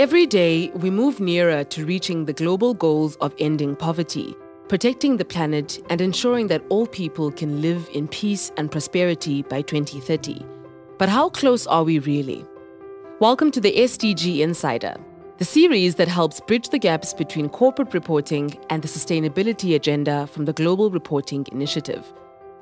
Every day, we move nearer to reaching the global goals of ending poverty, protecting the planet, and ensuring that all people can live in peace and prosperity by 2030. But how close are we really? Welcome to the SDG Insider, the series that helps bridge the gaps between corporate reporting and the sustainability agenda from the Global Reporting Initiative.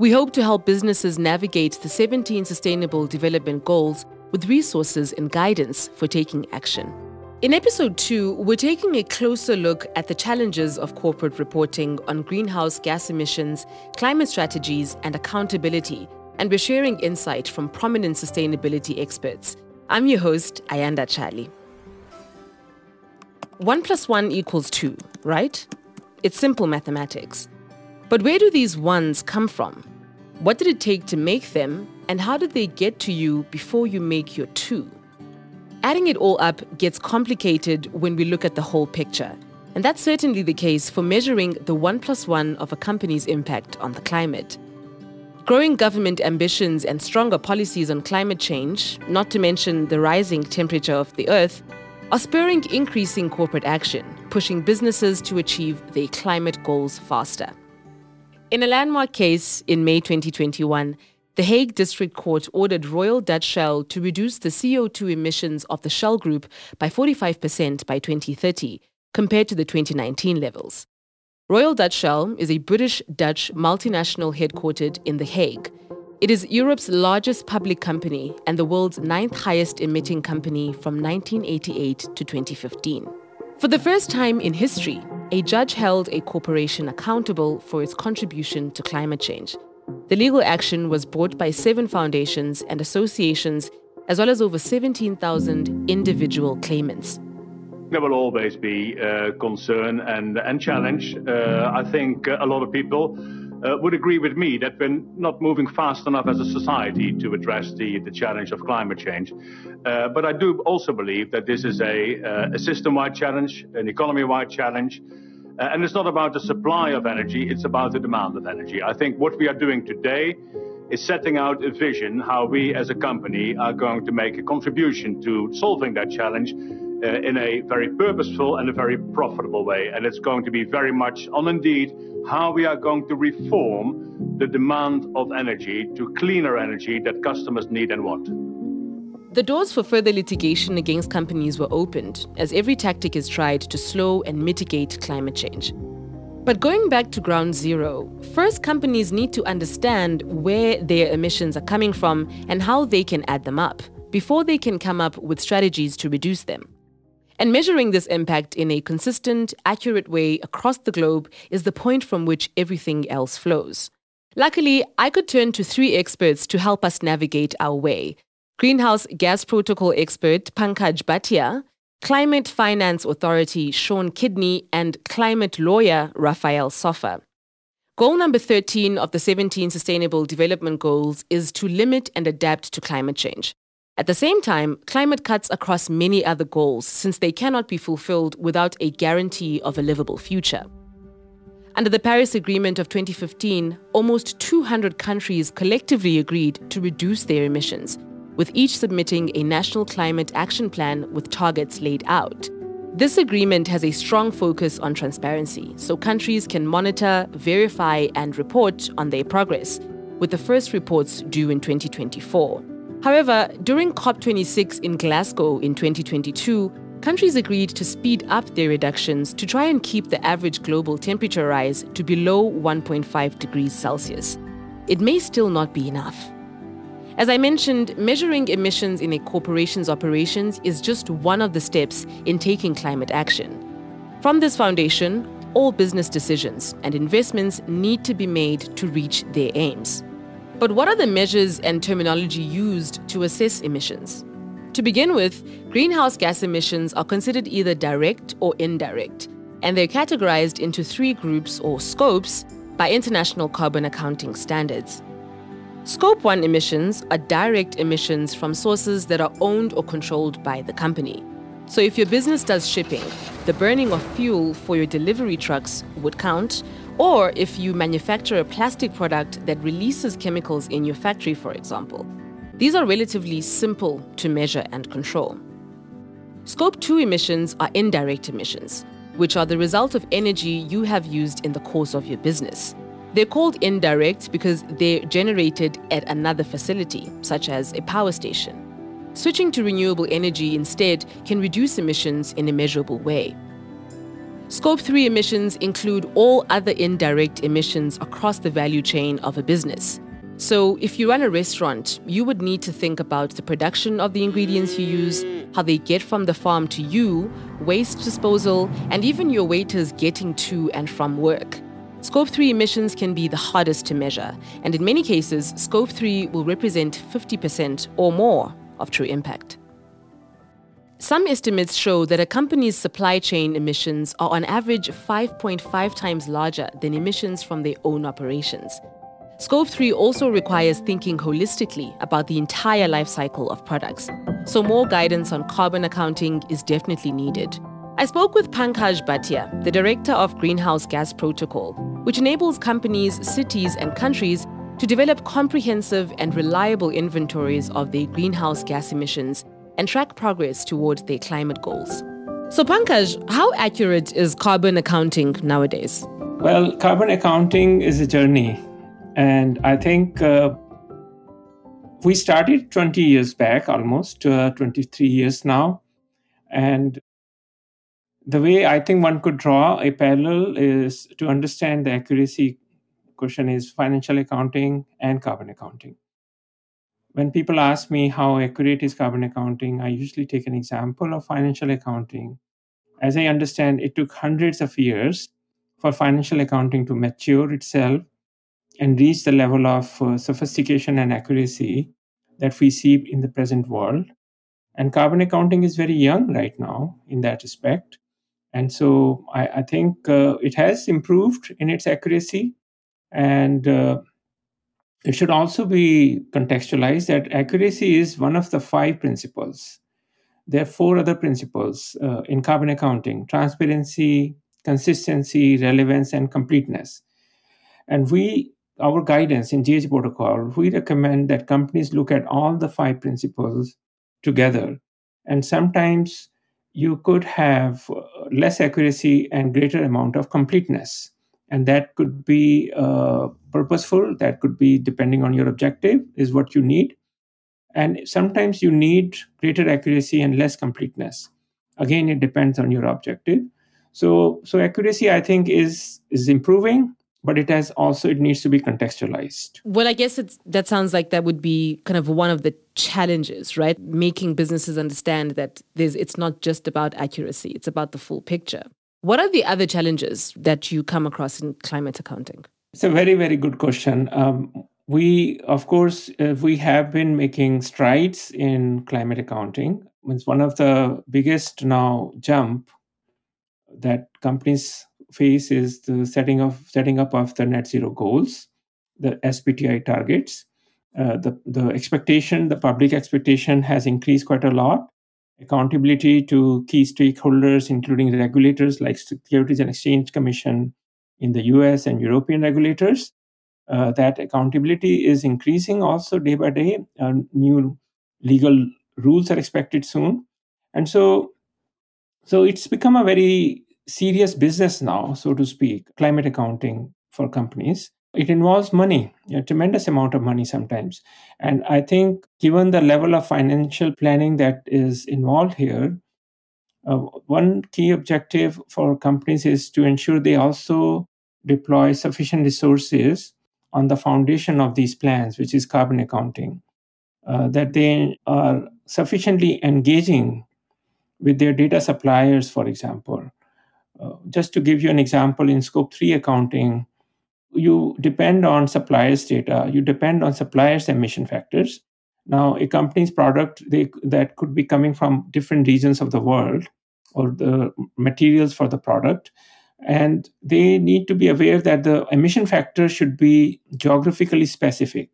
We hope to help businesses navigate the 17 Sustainable Development Goals with resources and guidance for taking action. In episode 2, we're taking a closer look at the challenges of corporate reporting on greenhouse gas emissions, climate strategies, and accountability, and we're sharing insight from prominent sustainability experts. I'm your host, Ayanda Charlie. 1 plus 1 equals 2, right? It's simple mathematics. But where do these ones come from? What did it take to make them, and how did they get to you before you make your 2? Adding it all up gets complicated when we look at the whole picture. And that's certainly the case for measuring the one plus one of a company's impact on the climate. Growing government ambitions and stronger policies on climate change, not to mention the rising temperature of the Earth, are spurring increasing corporate action, pushing businesses to achieve their climate goals faster. In a landmark case in May 2021, the Hague District Court ordered Royal Dutch Shell to reduce the CO2 emissions of the Shell Group by 45% by 2030, compared to the 2019 levels. Royal Dutch Shell is a British Dutch multinational headquartered in The Hague. It is Europe's largest public company and the world's ninth highest emitting company from 1988 to 2015. For the first time in history, a judge held a corporation accountable for its contribution to climate change. The legal action was brought by seven foundations and associations, as well as over 17,000 individual claimants. There will always be uh, concern and, and challenge. Uh, I think a lot of people uh, would agree with me that we're not moving fast enough as a society to address the, the challenge of climate change. Uh, but I do also believe that this is a, uh, a system wide challenge, an economy wide challenge. Uh, and it's not about the supply of energy, it's about the demand of energy. I think what we are doing today is setting out a vision how we as a company are going to make a contribution to solving that challenge uh, in a very purposeful and a very profitable way. And it's going to be very much on indeed how we are going to reform the demand of energy to cleaner energy that customers need and want. The doors for further litigation against companies were opened as every tactic is tried to slow and mitigate climate change. But going back to ground zero, first companies need to understand where their emissions are coming from and how they can add them up before they can come up with strategies to reduce them. And measuring this impact in a consistent, accurate way across the globe is the point from which everything else flows. Luckily, I could turn to three experts to help us navigate our way Greenhouse Gas Protocol expert Pankaj Bhatia, Climate Finance Authority Sean Kidney, and climate lawyer Raphael Sofer. Goal number 13 of the 17 Sustainable Development Goals is to limit and adapt to climate change. At the same time, climate cuts across many other goals since they cannot be fulfilled without a guarantee of a livable future. Under the Paris Agreement of 2015, almost 200 countries collectively agreed to reduce their emissions, with each submitting a national climate action plan with targets laid out. This agreement has a strong focus on transparency, so countries can monitor, verify, and report on their progress, with the first reports due in 2024. However, during COP26 in Glasgow in 2022, countries agreed to speed up their reductions to try and keep the average global temperature rise to below 1.5 degrees Celsius. It may still not be enough. As I mentioned, measuring emissions in a corporation's operations is just one of the steps in taking climate action. From this foundation, all business decisions and investments need to be made to reach their aims. But what are the measures and terminology used to assess emissions? To begin with, greenhouse gas emissions are considered either direct or indirect, and they're categorized into three groups or scopes by international carbon accounting standards. Scope 1 emissions are direct emissions from sources that are owned or controlled by the company. So if your business does shipping, the burning of fuel for your delivery trucks would count, or if you manufacture a plastic product that releases chemicals in your factory, for example. These are relatively simple to measure and control. Scope 2 emissions are indirect emissions, which are the result of energy you have used in the course of your business. They're called indirect because they're generated at another facility, such as a power station. Switching to renewable energy instead can reduce emissions in a measurable way. Scope 3 emissions include all other indirect emissions across the value chain of a business. So, if you run a restaurant, you would need to think about the production of the ingredients you use, how they get from the farm to you, waste disposal, and even your waiters getting to and from work. Scope 3 emissions can be the hardest to measure, and in many cases, Scope 3 will represent 50% or more of true impact. Some estimates show that a company's supply chain emissions are on average 5.5 times larger than emissions from their own operations. Scope 3 also requires thinking holistically about the entire life cycle of products, so more guidance on carbon accounting is definitely needed. I spoke with Pankaj Bhatia, the director of Greenhouse Gas Protocol, which enables companies, cities, and countries to develop comprehensive and reliable inventories of their greenhouse gas emissions and track progress towards their climate goals. So, Pankaj, how accurate is carbon accounting nowadays? Well, carbon accounting is a journey. And I think uh, we started 20 years back, almost uh, 23 years now. And the way I think one could draw a parallel is to understand the accuracy question is financial accounting and carbon accounting when people ask me how accurate is carbon accounting, I usually take an example of financial accounting. As I understand, it took hundreds of years for financial accounting to mature itself and reach the level of uh, sophistication and accuracy that we see in the present world. And carbon accounting is very young right now in that respect. And so I, I think uh, it has improved in its accuracy. And uh, it should also be contextualized that accuracy is one of the five principles. There are four other principles uh, in carbon accounting transparency, consistency, relevance, and completeness. And we, our guidance in GHG protocol, we recommend that companies look at all the five principles together. And sometimes you could have uh, less accuracy and greater amount of completeness. And that could be uh, purposeful that could be depending on your objective is what you need. And sometimes you need greater accuracy and less completeness. Again it depends on your objective. So so accuracy i think is is improving but it has also it needs to be contextualized well i guess it's that sounds like that would be kind of one of the challenges right making businesses understand that there's it's not just about accuracy it's about the full picture what are the other challenges that you come across in climate accounting? It's a very, very good question. Um, we, of course, uh, we have been making strides in climate accounting. It's one of the biggest now jump that companies face is the setting of setting up of the net zero goals, the SBTI targets. Uh, the the expectation, the public expectation, has increased quite a lot accountability to key stakeholders, including regulators like Securities and Exchange Commission in the US and European regulators. Uh, that accountability is increasing also day by day. Uh, new legal rules are expected soon. And so, so it's become a very serious business now, so to speak, climate accounting for companies it involves money, a tremendous amount of money sometimes. And I think, given the level of financial planning that is involved here, uh, one key objective for companies is to ensure they also deploy sufficient resources on the foundation of these plans, which is carbon accounting, uh, that they are sufficiently engaging with their data suppliers, for example. Uh, just to give you an example, in scope 3 accounting, you depend on suppliers' data, you depend on suppliers' emission factors. Now, a company's product they, that could be coming from different regions of the world or the materials for the product. And they need to be aware that the emission factor should be geographically specific.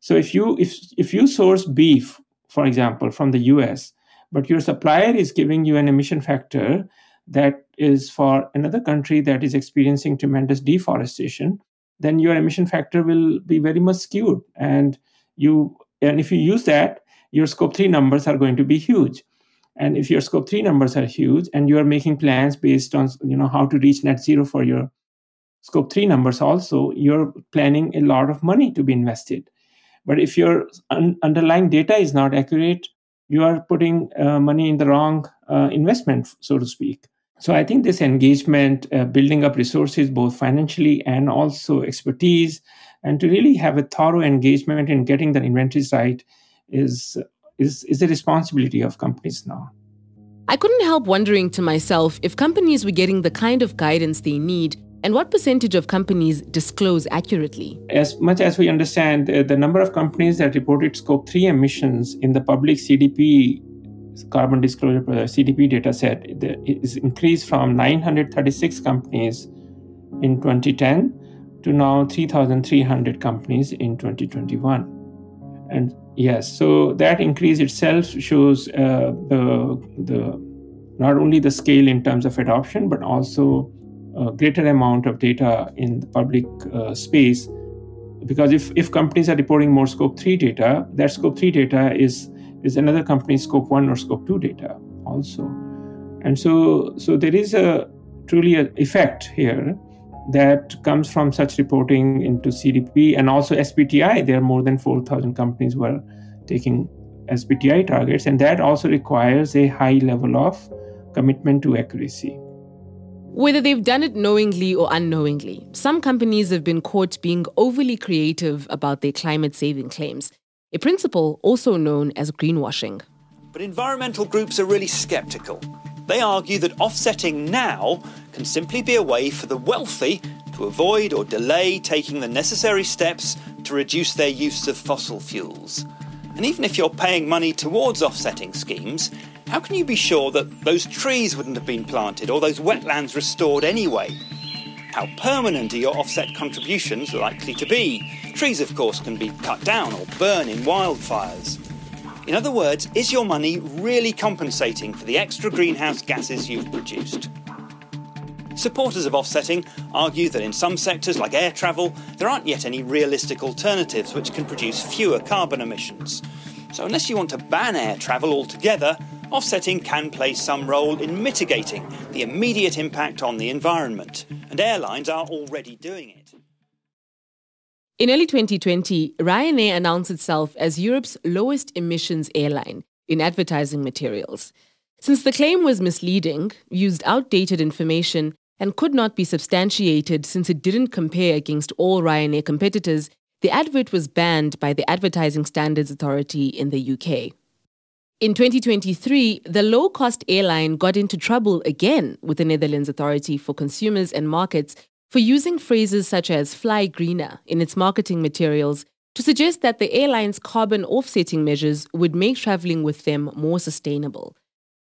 So if you if if you source beef, for example, from the US, but your supplier is giving you an emission factor that is for another country that is experiencing tremendous deforestation, then your emission factor will be very much skewed and you and if you use that your scope 3 numbers are going to be huge And if your scope three numbers are huge and you are making plans based on you know how to reach net zero for your scope three numbers also, you're planning a lot of money to be invested. But if your un- underlying data is not accurate, you are putting uh, money in the wrong uh, investment, so to speak. So I think this engagement, uh, building up resources, both financially and also expertise, and to really have a thorough engagement in getting the inventories right is is, is the responsibility of companies now. I couldn't help wondering to myself if companies were getting the kind of guidance they need and what percentage of companies disclose accurately. As much as we understand, uh, the number of companies that reported scope 3 emissions in the public CDP carbon disclosure CDP data set is increased from 936 companies in 2010 to now 3,300 companies in 2021. And yes, so that increase itself shows uh, the the not only the scale in terms of adoption, but also a greater amount of data in the public uh, space. Because if, if companies are reporting more scope 3 data, that scope 3 data is is another company's scope 1 or scope 2 data also. And so so there is a truly an effect here that comes from such reporting into CDP and also SBTI. There are more than 4,000 companies who are taking SBTI targets, and that also requires a high level of commitment to accuracy. Whether they've done it knowingly or unknowingly, some companies have been caught being overly creative about their climate saving claims, a principle also known as greenwashing. But environmental groups are really skeptical. They argue that offsetting now can simply be a way for the wealthy to avoid or delay taking the necessary steps to reduce their use of fossil fuels. And even if you're paying money towards offsetting schemes, how can you be sure that those trees wouldn't have been planted or those wetlands restored anyway? How permanent are your offset contributions likely to be? Trees, of course, can be cut down or burn in wildfires. In other words, is your money really compensating for the extra greenhouse gases you've produced? Supporters of offsetting argue that in some sectors, like air travel, there aren't yet any realistic alternatives which can produce fewer carbon emissions. So, unless you want to ban air travel altogether, offsetting can play some role in mitigating the immediate impact on the environment, and airlines are already doing it. In early 2020, Ryanair announced itself as Europe's lowest emissions airline in advertising materials. Since the claim was misleading, used outdated information, and could not be substantiated since it didn't compare against all Ryanair competitors, the advert was banned by the Advertising Standards Authority in the UK. In 2023, the low cost airline got into trouble again with the Netherlands Authority for Consumers and Markets for using phrases such as fly greener in its marketing materials to suggest that the airline's carbon offsetting measures would make traveling with them more sustainable.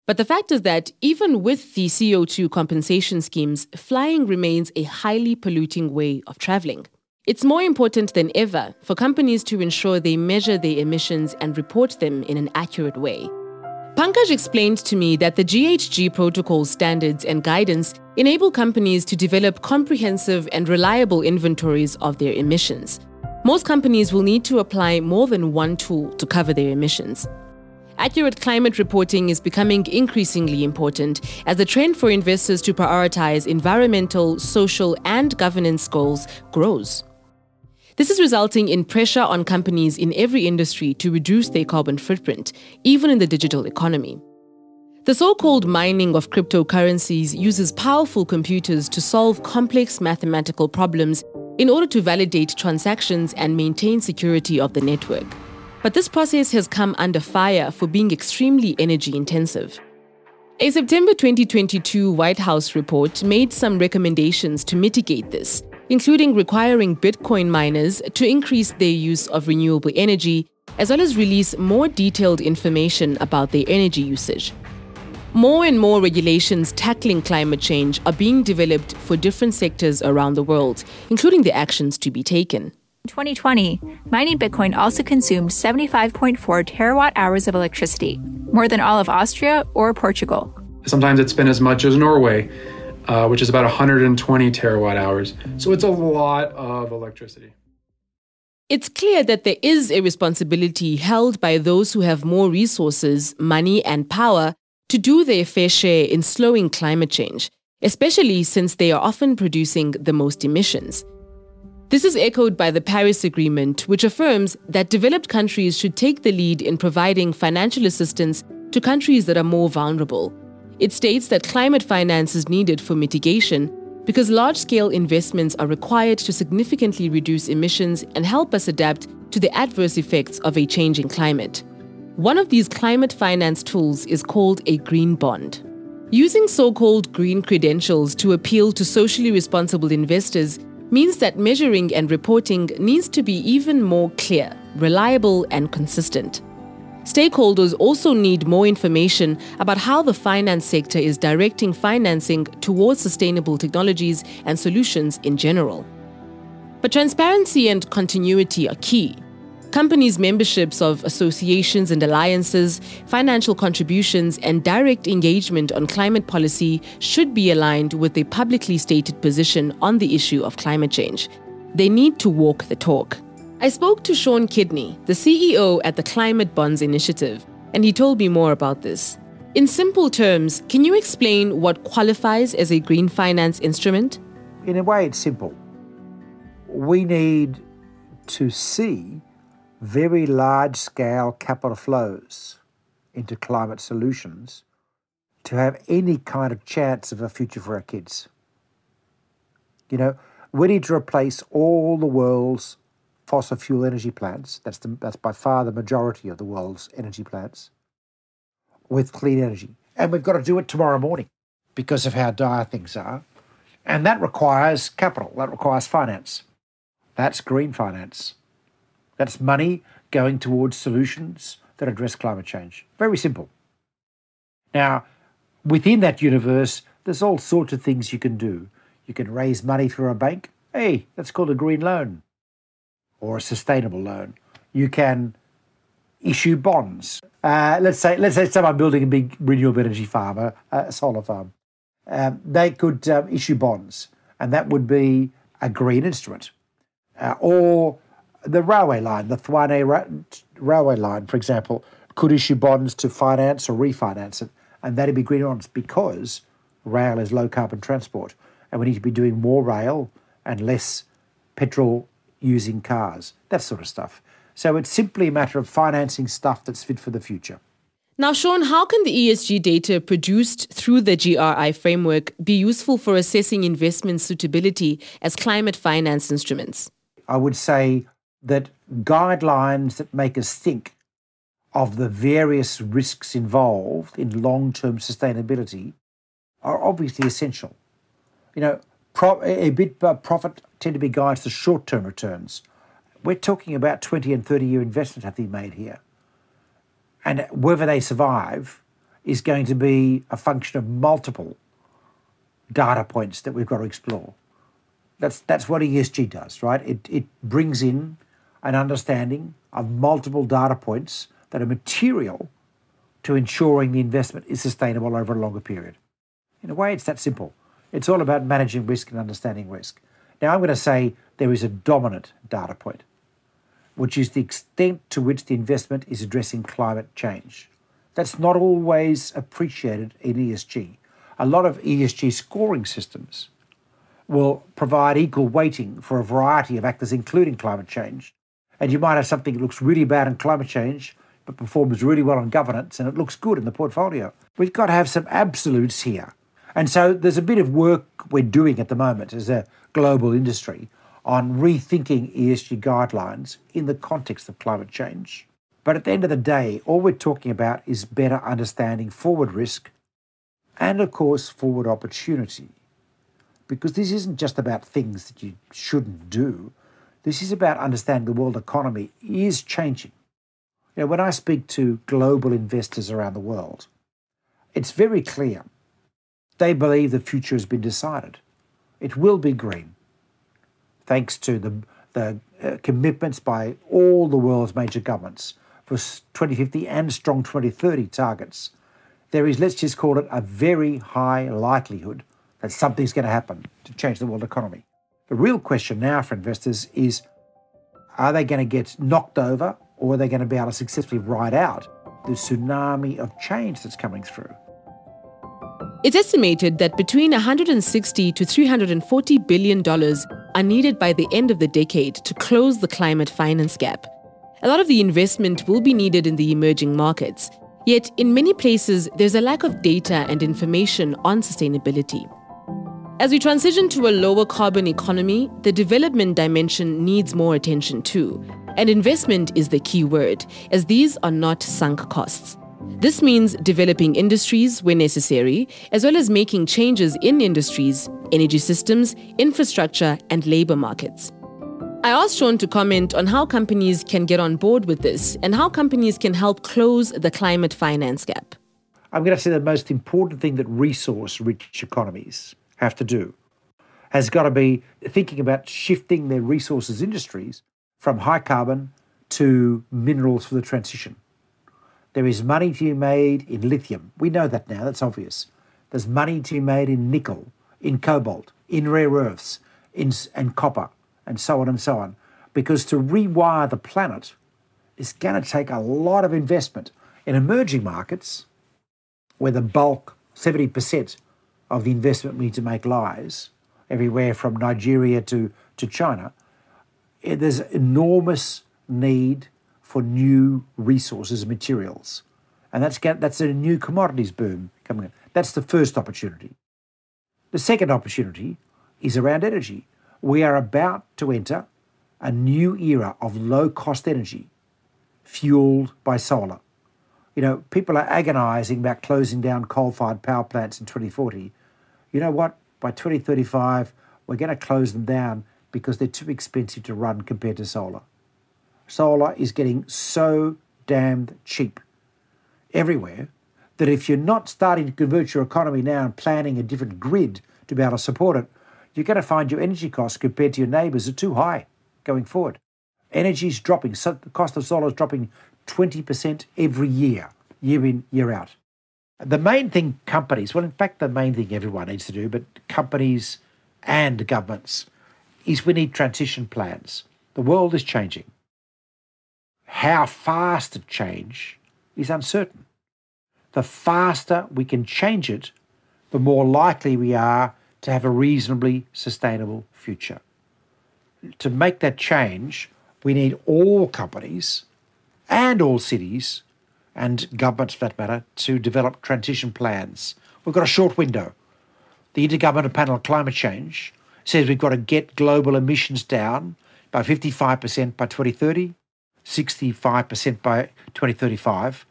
But the fact is that even with the CO2 compensation schemes, flying remains a highly polluting way of traveling. It's more important than ever for companies to ensure they measure their emissions and report them in an accurate way. Pankaj explained to me that the GHG protocol standards and guidance enable companies to develop comprehensive and reliable inventories of their emissions. Most companies will need to apply more than one tool to cover their emissions. Accurate climate reporting is becoming increasingly important as the trend for investors to prioritize environmental, social, and governance goals grows. This is resulting in pressure on companies in every industry to reduce their carbon footprint, even in the digital economy. The so called mining of cryptocurrencies uses powerful computers to solve complex mathematical problems in order to validate transactions and maintain security of the network. But this process has come under fire for being extremely energy intensive. A September 2022 White House report made some recommendations to mitigate this, including requiring Bitcoin miners to increase their use of renewable energy, as well as release more detailed information about their energy usage. More and more regulations tackling climate change are being developed for different sectors around the world, including the actions to be taken. In 2020, mining Bitcoin also consumed 75.4 terawatt hours of electricity, more than all of Austria or Portugal. Sometimes it's been as much as Norway uh, which is about 120 terawatt hours. So it's a lot of electricity. It's clear that there is a responsibility held by those who have more resources, money, and power to do their fair share in slowing climate change, especially since they are often producing the most emissions. This is echoed by the Paris Agreement, which affirms that developed countries should take the lead in providing financial assistance to countries that are more vulnerable. It states that climate finance is needed for mitigation because large scale investments are required to significantly reduce emissions and help us adapt to the adverse effects of a changing climate. One of these climate finance tools is called a green bond. Using so called green credentials to appeal to socially responsible investors means that measuring and reporting needs to be even more clear, reliable, and consistent. Stakeholders also need more information about how the finance sector is directing financing towards sustainable technologies and solutions in general. But transparency and continuity are key. Companies' memberships of associations and alliances, financial contributions, and direct engagement on climate policy should be aligned with a publicly stated position on the issue of climate change. They need to walk the talk. I spoke to Sean Kidney, the CEO at the Climate Bonds Initiative, and he told me more about this. In simple terms, can you explain what qualifies as a green finance instrument? In a way, it's simple. We need to see very large scale capital flows into climate solutions to have any kind of chance of a future for our kids. You know, we need to replace all the world's fossil fuel energy plants, that's, the, that's by far the majority of the world's energy plants, with clean energy. And we've got to do it tomorrow morning because of how dire things are. And that requires capital, that requires finance. That's green finance. That's money going towards solutions that address climate change. Very simple. Now, within that universe, there's all sorts of things you can do. You can raise money through a bank. Hey, that's called a green loan or a sustainable loan. You can issue bonds. Uh, let's say let's say someone building a big renewable energy farm, a, a solar farm. Um, they could um, issue bonds, and that would be a green instrument. Uh, or the railway line, the Tshwane ra- railway line, for example, could issue bonds to finance or refinance it, and that'd be green bonds because rail is low carbon transport, and we need to be doing more rail and less petrol using cars, that sort of stuff. So it's simply a matter of financing stuff that's fit for the future. Now, Sean, how can the ESG data produced through the GRI framework be useful for assessing investment suitability as climate finance instruments? I would say that guidelines that make us think of the various risks involved in long term sustainability are obviously essential. You know, Pro, a bit uh, profit tend to be guides to short term returns. We're talking about 20 and 30 year investments have to be made here. And whether they survive is going to be a function of multiple data points that we've got to explore. That's, that's what ESG does, right? It, it brings in an understanding of multiple data points that are material to ensuring the investment is sustainable over a longer period. In a way, it's that simple. It's all about managing risk and understanding risk. Now, I'm going to say there is a dominant data point, which is the extent to which the investment is addressing climate change. That's not always appreciated in ESG. A lot of ESG scoring systems will provide equal weighting for a variety of actors, including climate change. And you might have something that looks really bad in climate change, but performs really well on governance, and it looks good in the portfolio. We've got to have some absolutes here and so there's a bit of work we're doing at the moment as a global industry on rethinking ESG guidelines in the context of climate change. But at the end of the day, all we're talking about is better understanding forward risk and, of course, forward opportunity. Because this isn't just about things that you shouldn't do, this is about understanding the world economy is changing. You know, when I speak to global investors around the world, it's very clear they believe the future has been decided. It will be green, thanks to the, the uh, commitments by all the world's major governments for 2050 and strong 2030 targets. There is, let's just call it, a very high likelihood that something's going to happen to change the world economy. The real question now for investors is are they going to get knocked over or are they going to be able to successfully ride out the tsunami of change that's coming through? It's estimated that between 160 to 340 billion dollars are needed by the end of the decade to close the climate finance gap. A lot of the investment will be needed in the emerging markets. Yet, in many places, there's a lack of data and information on sustainability. As we transition to a lower carbon economy, the development dimension needs more attention too. And investment is the key word, as these are not sunk costs. This means developing industries where necessary, as well as making changes in industries, energy systems, infrastructure, and labor markets. I asked Sean to comment on how companies can get on board with this and how companies can help close the climate finance gap. I'm going to say the most important thing that resource rich economies have to do has got to be thinking about shifting their resources industries from high carbon to minerals for the transition. There is money to be made in lithium. We know that now, that's obvious. There's money to be made in nickel, in cobalt, in rare earths, in, and copper, and so on and so on. Because to rewire the planet is going to take a lot of investment. In emerging markets, where the bulk, 70% of the investment we need to make lies, everywhere from Nigeria to, to China, eh, there's enormous need for new resources and materials. And that's, that's a new commodities boom coming in. That's the first opportunity. The second opportunity is around energy. We are about to enter a new era of low cost energy fueled by solar. You know, people are agonizing about closing down coal fired power plants in 2040 you know what? By 2035, we're going to close them down because they're too expensive to run compared to solar. Solar is getting so damned cheap everywhere that if you're not starting to convert your economy now and planning a different grid to be able to support it, you're going to find your energy costs compared to your neighbours are too high going forward. Energy is dropping. So the cost of solar is dropping 20% every year, year in, year out. The main thing companies, well, in fact, the main thing everyone needs to do, but companies and governments, is we need transition plans. The world is changing. How fast it change is uncertain. The faster we can change it, the more likely we are to have a reasonably sustainable future. To make that change, we need all companies and all cities and governments for that matter to develop transition plans. We've got a short window. The Intergovernmental Panel on Climate Change says we've got to get global emissions down by 55% by 2030, 65% by 2035.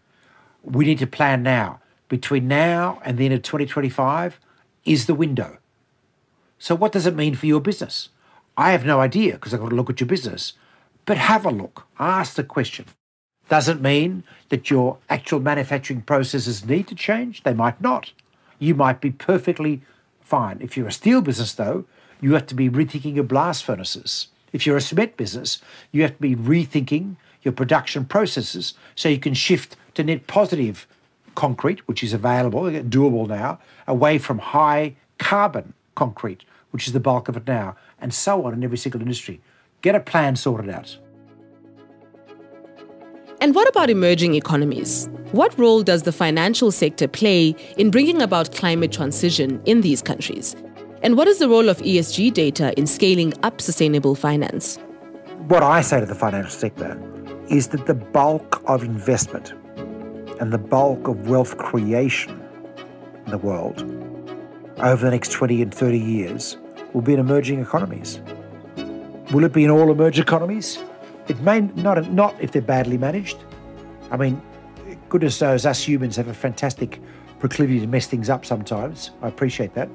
We need to plan now. Between now and the end of 2025 is the window. So, what does it mean for your business? I have no idea because I've got to look at your business. But have a look, ask the question doesn't mean that your actual manufacturing processes need to change. They might not. You might be perfectly fine. If you're a steel business, though, you have to be rethinking your blast furnaces. If you're a cement business, you have to be rethinking your production processes so you can shift to net positive concrete, which is available, doable now, away from high carbon concrete, which is the bulk of it now, and so on in every single industry. Get a plan sorted out. And what about emerging economies? What role does the financial sector play in bringing about climate transition in these countries? And what is the role of ESG data in scaling up sustainable finance? What I say to the financial sector is that the bulk of investment and the bulk of wealth creation in the world over the next 20 and 30 years will be in emerging economies. Will it be in all emerging economies? It may not not if they're badly managed. I mean, goodness knows us humans have a fantastic proclivity to mess things up sometimes. I appreciate that.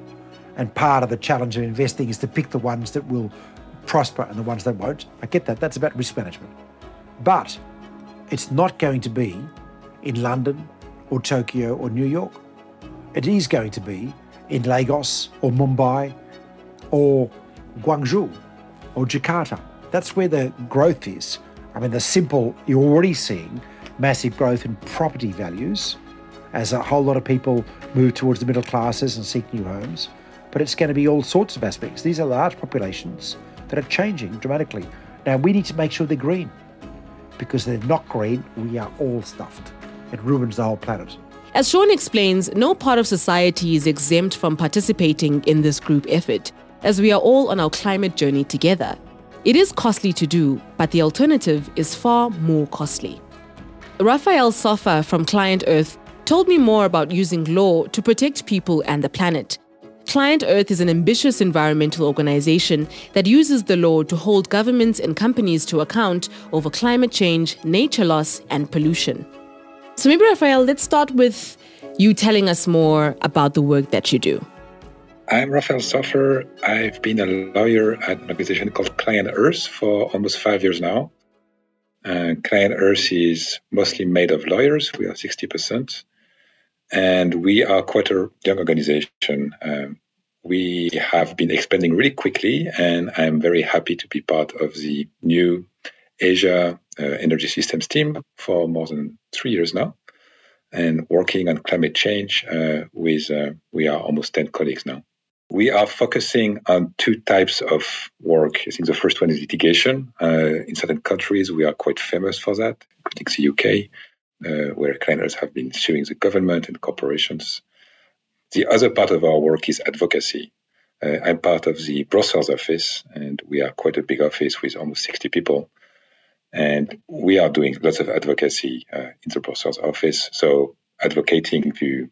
And part of the challenge of investing is to pick the ones that will prosper and the ones that won't. I get that. That's about risk management. But it's not going to be in London or Tokyo or New York. It is going to be in Lagos or Mumbai or Guangzhou or Jakarta that's where the growth is. I mean, the simple, you're already seeing massive growth in property values as a whole lot of people move towards the middle classes and seek new homes. But it's going to be all sorts of aspects. These are large populations that are changing dramatically. Now, we need to make sure they're green because they're not green, we are all stuffed. It ruins the whole planet. As Sean explains, no part of society is exempt from participating in this group effort, as we are all on our climate journey together. It is costly to do, but the alternative is far more costly. Raphael Sofer from ClientEarth told me more about using law to protect people and the planet. ClientEarth is an ambitious environmental organization that uses the law to hold governments and companies to account over climate change, nature loss, and pollution. So maybe, Raphael, let's start with you telling us more about the work that you do. I'm Raphael Sofer. I've been a lawyer at an organization called ClientEarth for almost five years now. ClientEarth is mostly made of lawyers. We are 60%. And we are quite a young organization. Um, we have been expanding really quickly, and I'm very happy to be part of the new Asia uh, Energy Systems team for more than three years now, and working on climate change uh, with uh, we are almost ten colleagues now. We are focusing on two types of work. I think the first one is litigation. Uh, in certain countries, we are quite famous for that, including the UK, uh, where clients have been suing the government and corporations. The other part of our work is advocacy. Uh, I'm part of the Brussels office, and we are quite a big office with almost 60 people. And we are doing lots of advocacy uh, in the Brussels office. So advocating to,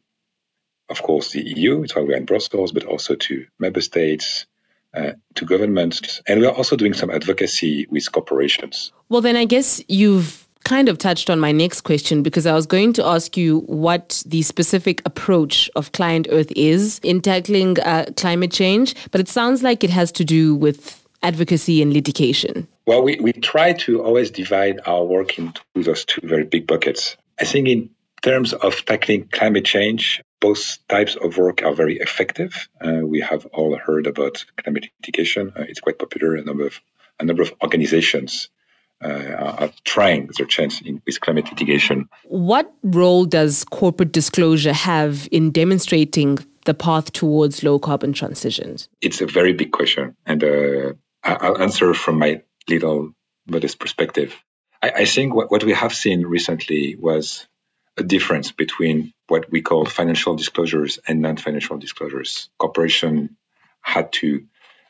of course, the EU, it's why we're in Brussels, but also to member states, uh, to governments. And we are also doing some advocacy with corporations. Well, then I guess you've kind of touched on my next question because I was going to ask you what the specific approach of ClientEarth is in tackling uh, climate change, but it sounds like it has to do with advocacy and litigation? Well, we, we try to always divide our work into those two very big buckets. I think in terms of tackling climate change, both types of work are very effective. Uh, we have all heard about climate litigation. Uh, it's quite popular. A number of a number of organizations uh, are trying their chance in, with climate litigation. What role does corporate disclosure have in demonstrating the path towards low carbon transitions? It's a very big question, and uh, I'll answer from my little modest perspective. I, I think what, what we have seen recently was a difference between what we call financial disclosures and non-financial disclosures. Corporation had to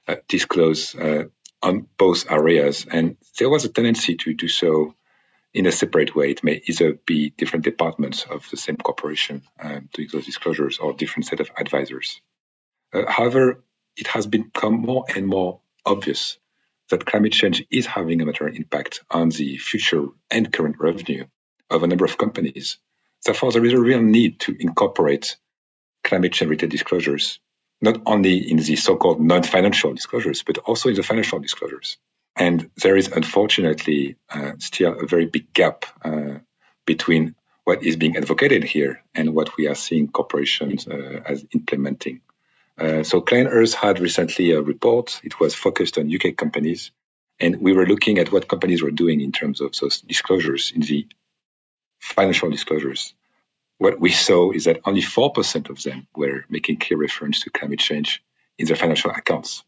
uh, disclose uh, on both areas, and there was a tendency to do so in a separate way. It may either be different departments of the same corporation um, doing those disclosures or different set of advisors. Uh, however, it has become more and more obvious that climate change is having a material impact on the future and current revenue of a number of companies. Therefore, there is a real need to incorporate climate change related disclosures, not only in the so called non financial disclosures, but also in the financial disclosures. And there is unfortunately uh, still a very big gap uh, between what is being advocated here and what we are seeing corporations uh, as implementing. Uh, so ClientEarth had recently a report. It was focused on UK companies, and we were looking at what companies were doing in terms of those disclosures in the financial disclosures. What we saw is that only 4% of them were making clear reference to climate change in their financial accounts.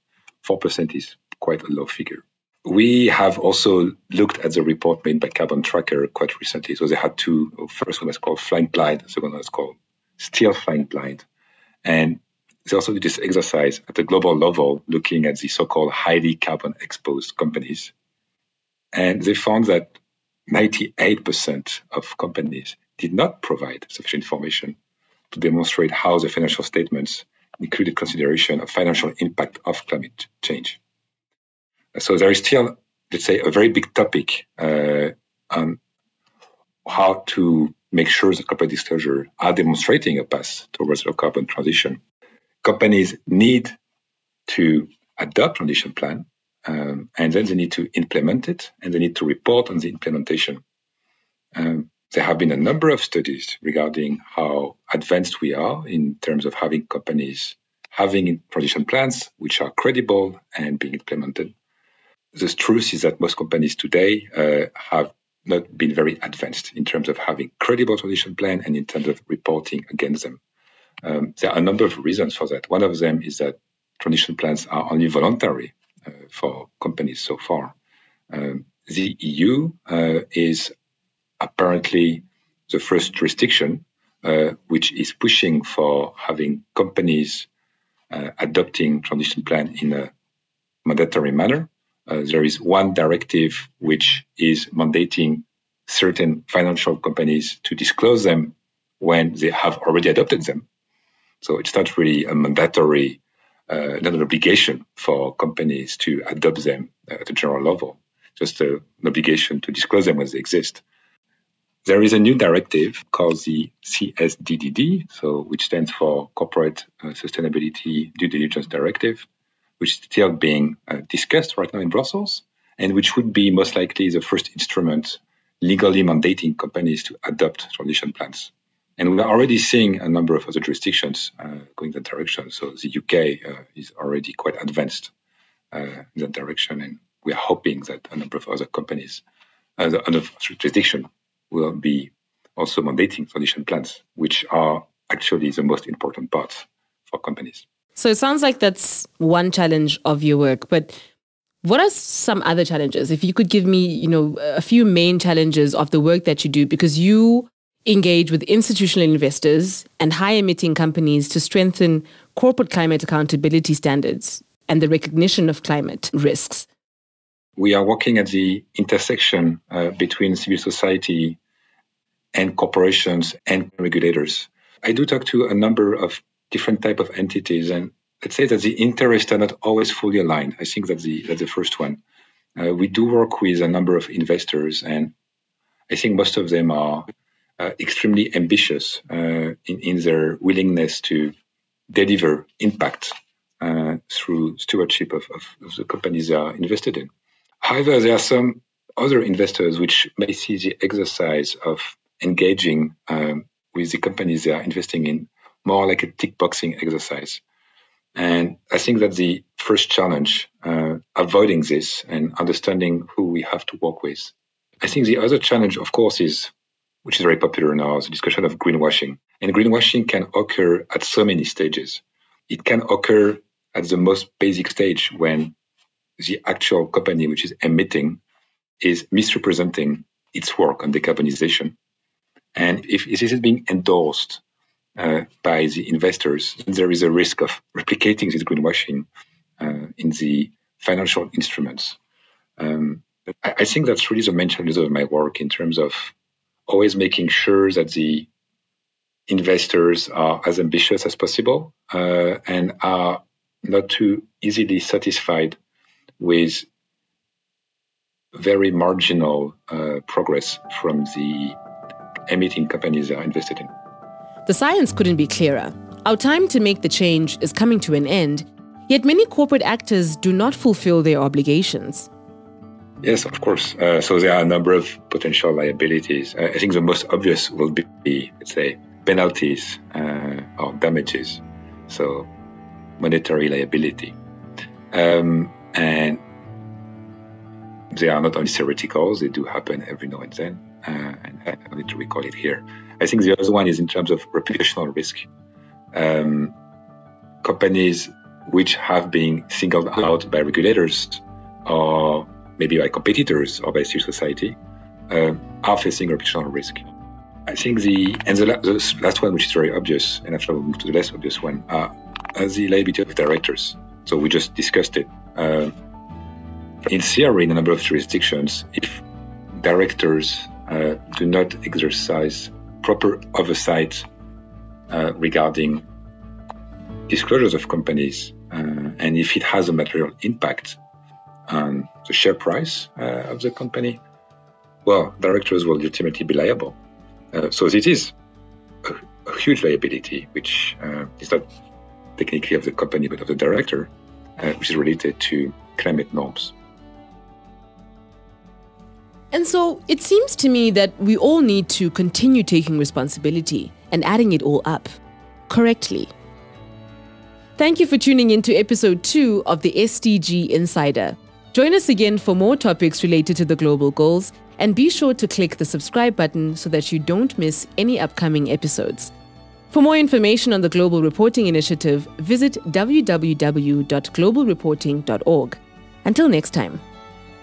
4% is quite a low figure. We have also looked at the report made by Carbon Tracker quite recently. So they had two. First one was called Flying Blind. The second one was called Still Flying Blind. And they also did this exercise at the global level, looking at the so-called highly carbon exposed companies. And they found that 98% of companies did not provide sufficient information to demonstrate how the financial statements included consideration of financial impact of climate change. So there is still, let's say, a very big topic uh, on how to make sure that corporate disclosure are demonstrating a path towards low carbon transition companies need to adopt transition plan, um, and then they need to implement it, and they need to report on the implementation. Um, there have been a number of studies regarding how advanced we are in terms of having companies having transition plans which are credible and being implemented. The truth is that most companies today uh, have not been very advanced in terms of having credible transition plan and in terms of reporting against them. Um, there are a number of reasons for that. One of them is that transition plans are only voluntary for companies so far. Um, the EU uh, is apparently the first jurisdiction uh, which is pushing for having companies uh, adopting transition plan in a mandatory manner. Uh, there is one directive which is mandating certain financial companies to disclose them when they have already adopted them. So it's not really a mandatory, uh, not an obligation for companies to adopt them at a general level, just a, an obligation to disclose them when they exist. There is a new directive called the CSDDD, so which stands for Corporate uh, Sustainability Due Diligence Directive, which is still being uh, discussed right now in Brussels, and which would be most likely the first instrument legally mandating companies to adopt transition plans. And we are already seeing a number of other jurisdictions uh, going that direction. So the UK uh, is already quite advanced uh, in that direction, and we are hoping that a number of other companies, uh, other jurisdictions will be also mandating transition plans, which are actually the most important part for companies. So it sounds like that's one challenge of your work, but what are some other challenges? If you could give me, you know, a few main challenges of the work that you do because you engage with institutional investors and high emitting companies to strengthen corporate climate accountability standards and the recognition of climate risks. We are working at the intersection uh, between civil society and corporations and regulators. I do talk to a number of different type of entities, and let's say that the interests are not always fully aligned. I think that's the that's the first one. Uh, we do work with a number of investors, and I think most of them are extremely ambitious uh, in, in their willingness to deliver impact uh, through stewardship of, of, of the companies they are invested in. However, there are some other investors which may see the exercise of engaging um, with the companies they are investing in more like a tick boxing exercise. And I think that the first challenge, uh, avoiding this and understanding who we have to work with. I think the other challenge, of course, is, which is very popular now, the discussion of greenwashing. And greenwashing can occur at so many stages. It can occur at the most basic stage when the actual company which is emitting is misrepresenting its work on decarbonization and if this is being endorsed uh, by the investors, there is a risk of replicating this greenwashing uh, in the financial instruments. Um, I, think that's really the main challenge of my work in terms of always making sure that the investors are as ambitious as possible uh, and are not too easily satisfied with very marginal uh, progress from the emitting companies they are invested in. The science couldn't be clearer. Our time to make the change is coming to an end, yet many corporate actors do not fulfill their obligations. Yes, of course. Uh, so there are a number of potential liabilities. Uh, I think the most obvious will be, let's say, penalties uh, or damages. So monetary liability. Um, and they are not only theoretical, they do happen every now and then uh, and I need to recall it here. I think the other one is in terms of reputational risk. Um, companies which have been singled out by regulators or maybe by competitors or by civil society uh, are facing reputational risk. I think the and the, the, last one, which is very obvious, and after we move to the less obvious one, are, uh, the liability of directors. So we just discussed it. Uh, in theory, in a number of jurisdictions, if directors uh, do not exercise proper oversight uh, regarding disclosures of companies, uh, and if it has a material impact on the share price uh, of the company, well, directors will ultimately be liable. Uh, so it is a, a huge liability, which is not technically of the company but of the director, which is related to climate norms. And so it seems to me that we all need to continue taking responsibility and adding it all up correctly. Thank you for tuning in to episode two of the SDG Insider. Join us again for more topics related to the global goals, and be sure to click the subscribe button so that you don't miss any upcoming episodes. For more information on the Global Reporting Initiative, visit www.globalreporting.org. Until next time.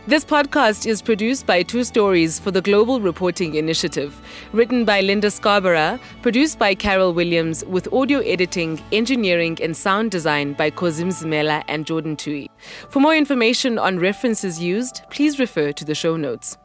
This podcast is produced by Two Stories for the Global Reporting Initiative. Written by Linda Scarborough, produced by Carol Williams, with audio editing, engineering, and sound design by Kozim Zmela and Jordan Tui. For more information on references used, please refer to the show notes.